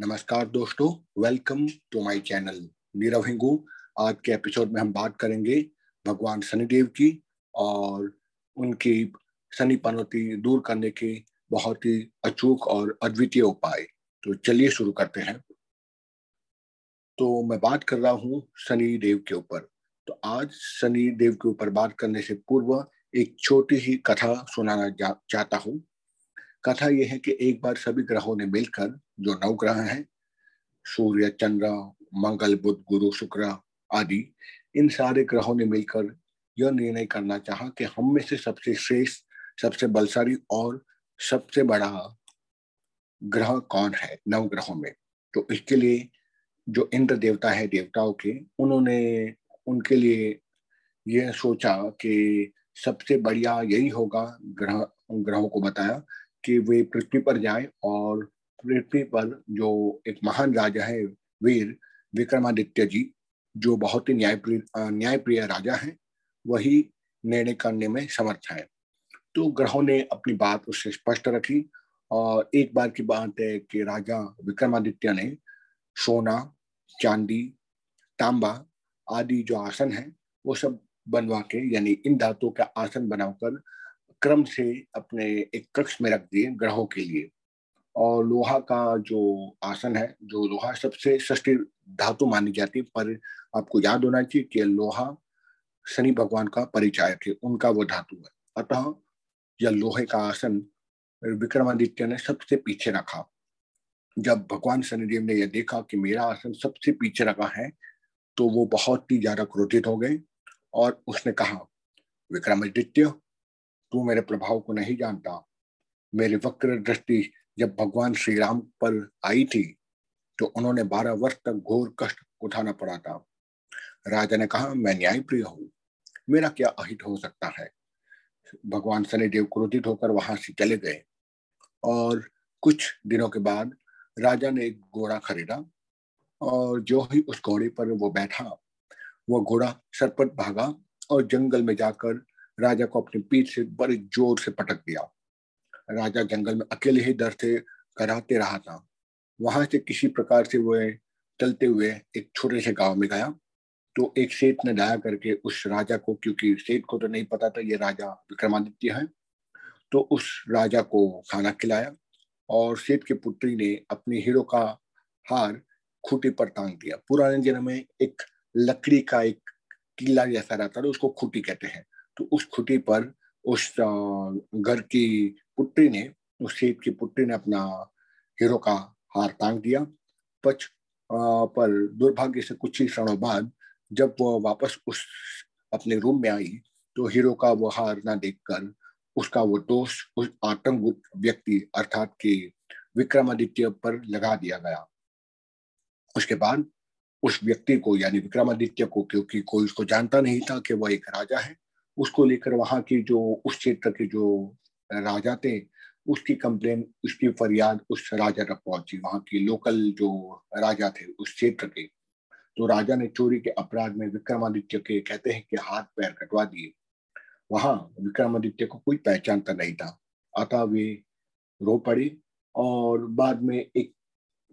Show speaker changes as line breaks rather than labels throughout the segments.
नमस्कार दोस्तों welcome to my channel Neerav Hingu आज के एपिसोड में हम बात करेंगे भगवान शनिदेव की और उनकी शनि पनौती दूर करने के बहुत ही अचूक और अद्वितीय उपाय। तो चलिए शुरू करते हैं। तो मैं बात कर रहा हूँ शनि देव के ऊपर। तो आज शनि देव के ऊपर बात करने से पूर्व एक छोटी ही कथा सुनाना चाहता हूँ। कथा यह है कि एक बार सभी ग्रहों ने मिलकर जो नव ग्रह हैं, सूर्य, चंद्र, मंगल, बुध, गुरु, शुक्र आदि, इन सारे ग्रहों ने मिलकर यह निर्णय करना चाहा कि हम में से सबसे श्रेष्ठ, सबसे बलशाली और सबसे बड़ा ग्रह कौन है नव ग्रहों में। तो इसके लिए जो इंद्र देवता है, देवताओं के, उन्होंने उनके लिए यह सोचा कि सबसे बढ़िया यही होगा, ग्रह ग्रहों को बताया कि वे पृथ्वी पर जाएँ और पृथ्वी पर जो एक महान राजा है, वीर विक्रमादित्य जी, जो बहुत ही न्यायप्रिय न्यायप्रिय राजा हैं, वही निर्णय करने में समर्थ है। तो ग्रहों ने अपनी बात उससे स्पष्ट रखी और एक बार की बात है कि राजा विक्रमादित्य ने सोना, चांदी, तांबा आदि जो आसन है, वो सब बनवा के, यानी इन धातुओं का आसन बनाकर क्रम से अपने एक कक्ष में रख दिए ग्रहों के लिए। और लोहा का जो आसन है, जो लोहा सबसे सस्ती धातु मानी जाती है, पर आपको याद होना चाहिए कि लोहा शनि भगवान का परिचायक है, उनका वो धातु है। अतः यह लोहे का आसन विक्रमादित्य ने सबसे पीछे रखा। जब भगवान शनिदेव ने यह देखा कि मेरा आसन सबसे पीछे रखा है तो वो बहुत ही ज़्यादा क्रोधित हो गए और उसने कहा, विक्रमादित्य तू मेरे प्रभाव को नहीं जानता। मेरी वक्र दृष्टि जब भगवान श्री राम पर आई थी तो उन्होंने बारह वर्ष तक घोर कष्ट उठाना पड़ा था। राजा ने कहा, मैं न्याय प्रिय हूँ। मेरा क्या अहित हो सकता है? भगवान शनिदेव क्रोधित होकर वहाँ से चले गए। और कुछ दिनों के बाद राजा ने एक घोड़ा खरीदा और जो ही उस घोड़े पर वो बैठा, वो घोड़ा सरपट भागा और जंगल में जाकर राजा को अपनी पीठ से बड़े ज़ोर से पटक दिया। राजा जंगल में अकेले ही डर से कराते रहा था। वहाँ से किसी प्रकार से वह चलते हुए एक छोटे से गाँव में गया। तो एक सेठ ने दया करके उस राजा को, क्योंकि सेठ को तो नहीं पता था ये राजा विक्रमादित्य है तो उस राजा को खाना खिलाया और सेठ की पुत्री ने अपने हीरो का हार खूटी पर टांग दिया। पुराने जन्म में एक लकड़ी का एक किला जैसा रहता था, उसको खूटी कहते हैं। तो उस खुटी पर उस घर की पुत्री ने, उस सेठ की पुत्री ने अपना हीरो का हार टांग दिया। पच पर दुर्भाग्य से कुछ ही क्षणों बाद जब वो वापस उस अपने रूम में आई तो हीरो का वो हार ना देखकर उसका वो दोष उस आतंक व्यक्ति अर्थात कि विक्रमादित्य पर लगा दिया गया। उसके बाद उस व्यक्ति को, यानी विक्रमादित्य को, क्योंकि कोई उसको जानता नहीं था कि वह एक राजा है उसको लेकर वहाँ की जो, उस क्षेत्र के जो राजा थे, उसकी कंप्लेन उसकी फरियाद उस राजा तक पहुँची। वहाँ की लोकल जो राजा थे उस क्षेत्र के। तो राजा ने चोरी के अपराध में विक्रमादित्य के, कहते हैं कि हाथ पैर कटवा दिए। वहाँ विक्रमादित्य को कोई पहचानता नहीं था। अतः वे रो पड़े और बाद में एक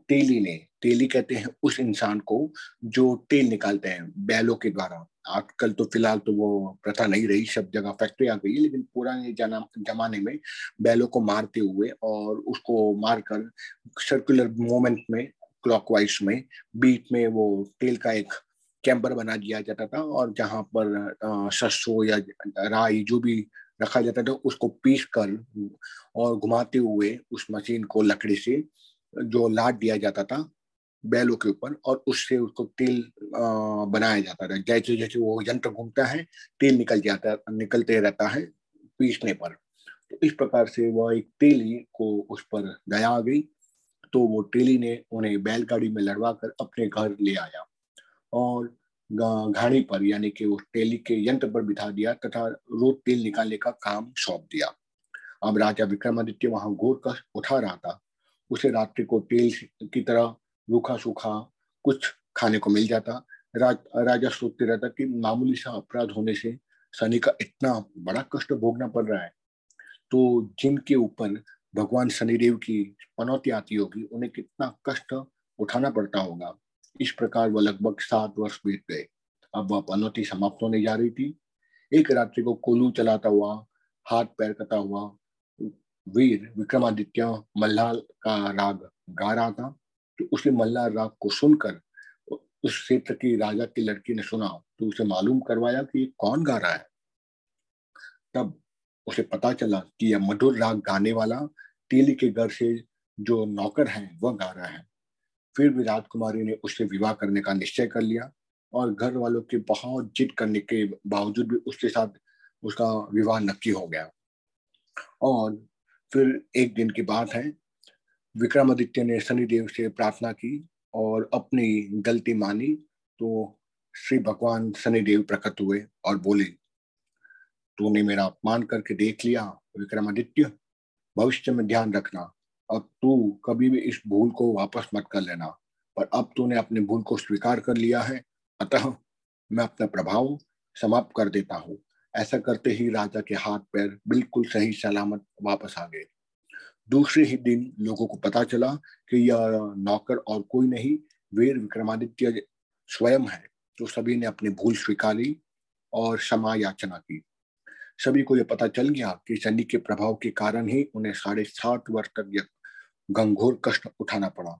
तेली ने, तेली कहते हैं उस इंसान को जो तेल निकालते हैं बैलों के द्वारा आजकल तो फ़िलहाल तो वो प्रथा नहीं रही, सब जगह फैक्ट्री आ गई, लेकिन पुराने जमाने में बैलों को मारते हुए और उसको मारकर सर्कुलर मूवमेंट में क्लॉकवाइज में बीच में वो तेल का एक कैंपर बना दिया जाता था और जहाँ पर सरसों या राई जो भी रखा जाता था उसको पीस कर और घुमाते हुए उस मशीन को लकड़ी से जो लाद दिया जाता था बैलों के ऊपर और उससे उसको तेल बनाया जाता था। जैसे जैसे वो यंत्र घूमता है, तेल निकल जाता निकलते रहता है पीसने पर। तो इस प्रकार से वह एक तेली को उस पर दया आ गई तो वो तेली ने उन्हें बैलगाड़ी में लड़वा कर अपने घर ले आया और घाड़ी पर यानी कि उस तेली के यंत्र पर बिठा दिया तथा रोज तेल निकालने का काम सौंप दिया। अब राजा विक्रमादित्य वहाँ घोर कर उठा रहा था। उसे रात्रि को तेल की तरह रूखा सूखा कुछ खाने को मिल जाता। राज, राजा सोचते रहता कि मामूली सा अपराध होने से शनि का इतना बड़ा कष्ट भोगना पड़ रहा है। तो जिनके ऊपर भगवान शनिदेव की पनौती आती होगी उन्हें कितना कष्ट उठाना पड़ता होगा। इस प्रकार वह लगभग सात वर्ष बीत गए। अब वह पनौती समाप्त होने जा रही थी। एक रात्रि को कोलू चलाता हुआ हाथ पैर कटा हुआ वीर विक्रमादित्य मल्लाल का राग गा रहा था। तो उसे मल्लाल राग को सुनकर उस क्षेत्र की राजा की लड़की ने सुना तो उसे मालूम करवाया कि ये कौन गा रहा है। तब उसे पता चला कि यह मधुर राग गाने वाला तेली के घर से जो नौकर है, वह गा रहा है। फिर भी राजकुमारी ने उससे विवाह करने का निश्चय कर लिया और घर वालों के बहुत जिद करने के बावजूद भी उसके साथ उसका विवाह नक्की हो गया। और फिर एक दिन की बात है विक्रमादित्य ने शनिदेव से प्रार्थना की और अपनी गलती मानी तो श्री भगवान शनिदेव प्रकट हुए और बोले, तूने मेरा अपमान करके देख लिया, विक्रमादित्य। भविष्य में ध्यान रखना। अब तू कभी भी इस भूल को वापस मत कर लेना, पर अब तूने अपने भूल को स्वीकार कर लिया है। अतः मैं अपना प्रभाव समाप्त कर देता हूँ। ऐसा करते ही राजा के हाथ पैर बिल्कुल सही सलामत वापस आ गए। दूसरे ही दिन लोगों को पता चला कि यह नौकर और कोई नहीं, वीर विक्रमादित्य स्वयं है तो सभी ने अपनी भूल स्वीकारी और क्षमा याचना की। सभी को यह पता चल गया कि शनि के प्रभाव के कारण ही उन्हें साढ़े सात वर्ष तक गंभीर कष्ट उठाना पड़ा।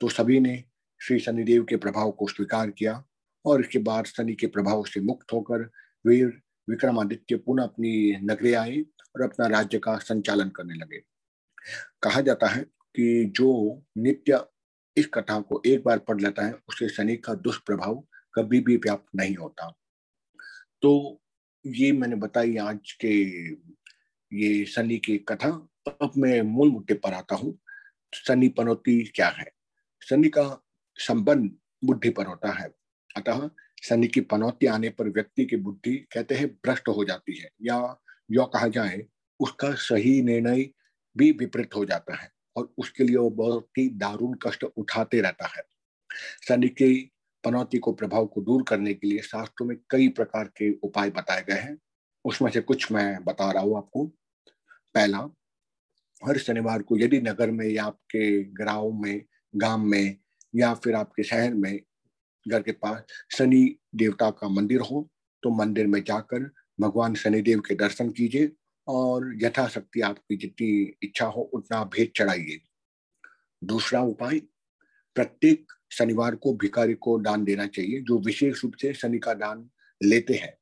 तो सभी ने श्री शनिदेव के प्रभाव को स्वीकार किया और इसके बाद शनि के प्रभाव से मुक्त होकर वीर विक्रमादित्य पुनः अपनी नगरी आए और अपना राज्य का संचालन करने लगे। कहा जाता है कि जो नित्य इस कथा को एक बार पढ़ लेता है, उसे शनि का दुष्प्रभाव कभी भी व्याप्त नहीं होता। तो ये मैंने बताई आज के ये शनि की कथा। अब मैं मूल मुद्दे पर आता हूँ, शनि पनौती क्या है? शनि का संबंध बुद्धि पर होता है। अतः शनि की पनौती आने पर व्यक्ति की बुद्धि कहते हैं, भ्रष्ट हो जाती है या, यो कहा जाए, उसका सही निर्णय भी विपरीत हो जाता है और उसके लिए वो बहुत ही दारुण कष्ट उठाते रहता है। शनि की पनौती को प्रभाव को दूर करने के लिए शास्त्रों में कई प्रकार के उपाय बताए गए हैं। उसमें से कुछ मैं बता रहा हूँ आपको। पहला, हर शनिवार को यदि नगर में या आपके गाँव में गाँव में या फिर आपके शहर में घर के पास शनि देवता का मंदिर हो तो मंदिर में जाकर भगवान शनिदेव के दर्शन कीजिए। और यथाशक्ति आपकी जितनी इच्छा हो, उतना भेद चढ़ाइए। दूसरा उपाय, प्रत्येक शनिवार को भिखारी को दान देना चाहिए, जो विशेष रूप से शनि का दान लेते हैं।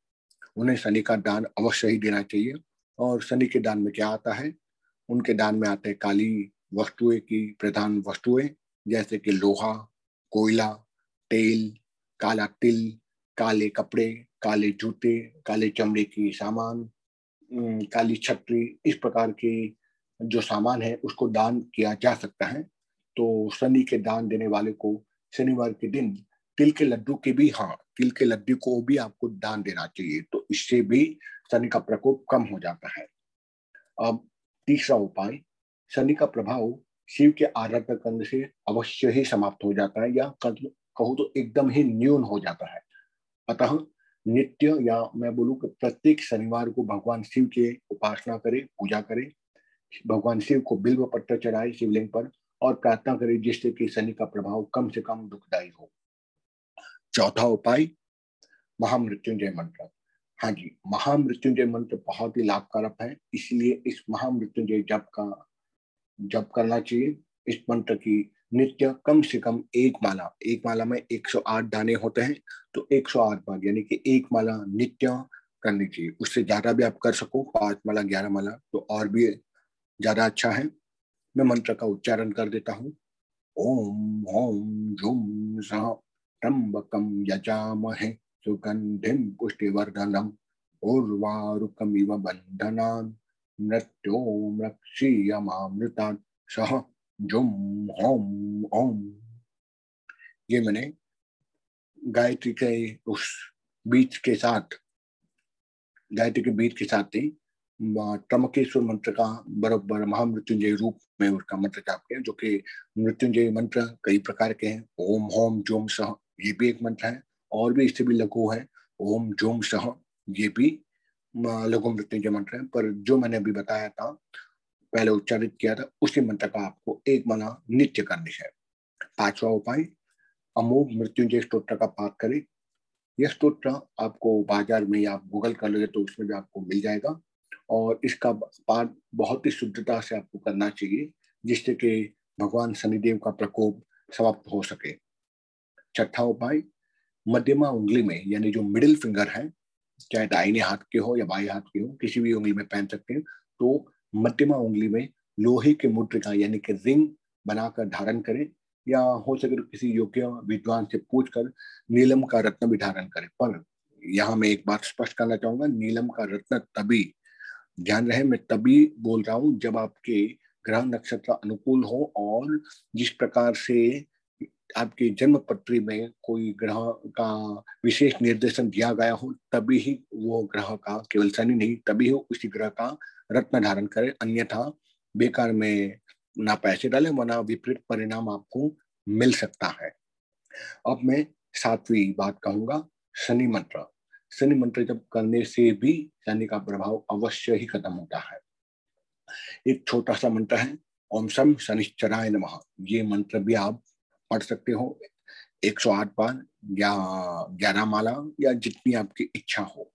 उन्हें शनि का दान अवश्य ही देना चाहिए। और शनि के दान में क्या आता है? उनके दान में आते हैं काली वस्तुएँ की प्रधान वस्तुएँ, जैसे कि लोहा, कोयला, तेल, काला तिल, काले कपड़े, काले जूते, काले चमड़े की सामान काली छतरी, इस प्रकार के जो सामान है, उसको दान किया जा सकता है। तो शनि के दान देने वाले को शनिवार के दिन तिल के लड्डू के भी हाँ तिल के लड्डू को भी आपको दान देना चाहिए। तो इससे भी शनि का प्रकोप कम हो जाता है। अब तीसरा उपाय, शनि का प्रभाव शिव के आराधना करने से अवश्य ही समाप्त हो जाता है या कहूँ तो एकदम ही न्यून हो जाता है। अतः नित्य या मैं बोलूँ कि प्रत्येक शनिवार को भगवान शिव के उपासना करे, पूजा करे, भगवान शिव को बिल्व पत्र चढ़ाए शिवलिंग पर और प्रार्थना करे जिससे कि शनि का प्रभाव कम से कम दुखदायी हो। चौथा उपाय, महामृत्युंजय मंत्र। हाँ जी, महामृत्युंजय मंत्र बहुत ही लाभकारक है, इसलिए इस महामृत्युंजय जप का, जप करना चाहिए। इस मंत्र की नित्य कम से कम एक माला एक माला में 108 दाने होते हैं तो 108 बार यानी कि एक माला नित्य करनी चाहिए उससे ज़्यादा भी आप कर सको, पाँच माला, ग्यारह माला तो और भी ज़्यादा अच्छा है। मैं मंत्र का उच्चारण कर देता हूँ। ओम ओम जुम त्र्यंबकम, यजामहे सुगंधिम पुष्टिवर्धनम उर्वारुकम इव बंधनान मृत्योम रक्षीयमामृता सह जुम होम ओम ये मैंने गायत्री के उस बीच के साथ गायत्री के बीच के साथ ही ट्रमकेश्वर मंत्र का बराबर महामृत्युंजय रूप में उसका मंत्र जाप किया जो कि मृत्युंजय मंत्र कई प्रकार के हैं ओम होम जोम सह ये भी एक मंत्र है और भी इससे भी लघु है ओम जोम सह ये भी लघु मृत्युंजय मंत्र है पर जो मैंने अभी बताया था पहले उच्चारित किया था, उसी मंत्र का आपको एक मना नित्य करनी है पांचवा उपाय, अमोघ मृत्युंजय स्त्रोत्र का पाठ करें। यह स्त्रोत्र आपको बाज़ार में आप गूगल कर लोगे तो उसमें भी आपको मिल जाएगा और इसका पाठ बहुत ही शुद्धता से आपको करना चाहिए, जिससे कि भगवान शनिदेव का प्रकोप समाप्त हो सके। छठा उपाय, मध्यमा उंगली में, यानी जो मिडिल फिंगर है, चाहे दाहिने हाथ के हो या बाएँ हाथ के हो, किसी भी उंगली में पहन सकते हैं तो मध्यमा उंगली में लोहे के मुद्रिका यानी कि रिंग बनाकर धारण करें, या हो सके तो किसी योग्य विद्वान से पूछकर नीलम का रत्न भी धारण करें। पर यहाँ मैं एक बात स्पष्ट करना चाहूँगा, नीलम का रत्न तभी, ध्यान रहे, मैं तभी बोल रहा हूँ जब आपके ग्रह नक्षत्र अनुकूल हो और जिस प्रकार से आपके जन्म पत्री में कोई ग्रह का विशेष निर्देशन दिया गया हो, तभी ही वो ग्रह का केवल शनि नहीं, तभी ही उसी ग्रह का रत्न धारण करें, अन्यथा बेकार में ना पैसे डाले, वरना विपरीत परिणाम आपको मिल सकता है। अब मैं सातवीं बात कहूँगा, शनि मंत्र। शनि मंत्र जब करने से भी शनि का प्रभाव अवश्य ही खत्म होता है। एक छोटा सा मंत्र है, ओम सम शनिश्चराय नमः। ये मंत्र भी आप पढ़ सकते हो। 108 बार, या ग्यारह माला, या जितनी आपकी इच्छा हो।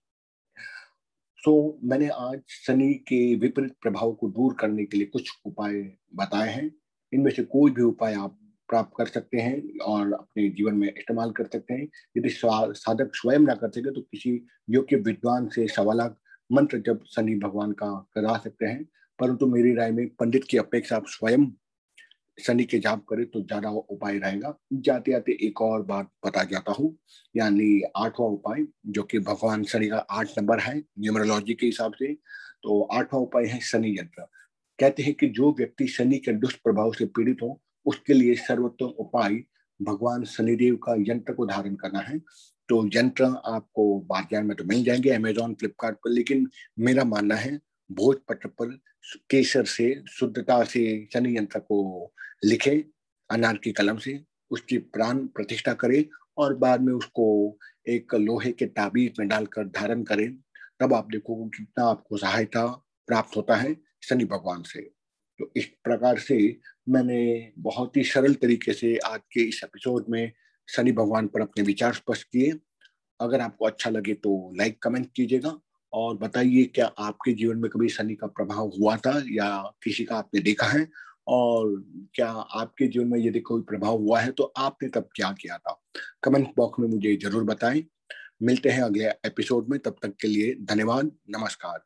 तो मैंने आज शनि के विपरीत प्रभाव को दूर करने के लिए कुछ उपाय बताए हैं। इनमें से कोई भी उपाय आप प्राप्त कर सकते हैं और अपने जीवन में इस्तेमाल कर सकते हैं। यदि साधक स्वयं ना कर सके तो किसी योग्य विद्वान से सवाल मंत्र जब शनि भगवान का करा सकते हैं। परंतु मेरी राय में पंडित की अपेक्षा आप स्वयं शनि के जाप करें तो ज़्यादा उपाय रहेगा। जाते जाते एक और बात बता जाता हूँ, यानी आठवां उपाय, जो कि भगवान शनि का आठ नंबर है न्यूमरोलॉजी के हिसाब से तो आठवां उपाय है शनि यंत्र। कहते हैं कि जो व्यक्ति शनि के दुष्प्रभाव से पीड़ित हो, उसके लिए सर्वोत्तम उपाय भगवान शनिदेव का यंत्र को धारण करना है। तो यंत्र आपको बाज़ार में तो मिल जाएँगे अमेजोन फ्लिपकार्ट पर, लेकिन मेरा मानना है भोज पत्र पर केसर से, शुद्धता से शनि यंत्र को लिखे, अनार की कलम से उसकी प्राण प्रतिष्ठा करे और बाद में उसको एक लोहे के ताबीज में डालकर धारण करें। तब आप देखोगे कितना आपको सहायता प्राप्त होता है शनि भगवान से। तो इस प्रकार से मैंने बहुत ही सरल तरीके से आज के इस एपिसोड में शनि भगवान पर अपने विचार स्पष्ट किए। अगर आपको अच्छा लगे तो लाइक कमेंट कीजिएगा। और बताइए, क्या आपके जीवन में कभी शनि का प्रभाव हुआ था या किसी का आपने देखा है? और क्या आपके जीवन में यदि कोई प्रभाव हुआ है तो आपने तब क्या किया था? कमेंट बॉक्स में मुझे ज़रूर बताएँ। मिलते हैं अगले एपिसोड में, तब तक के लिए धन्यवाद, नमस्कार।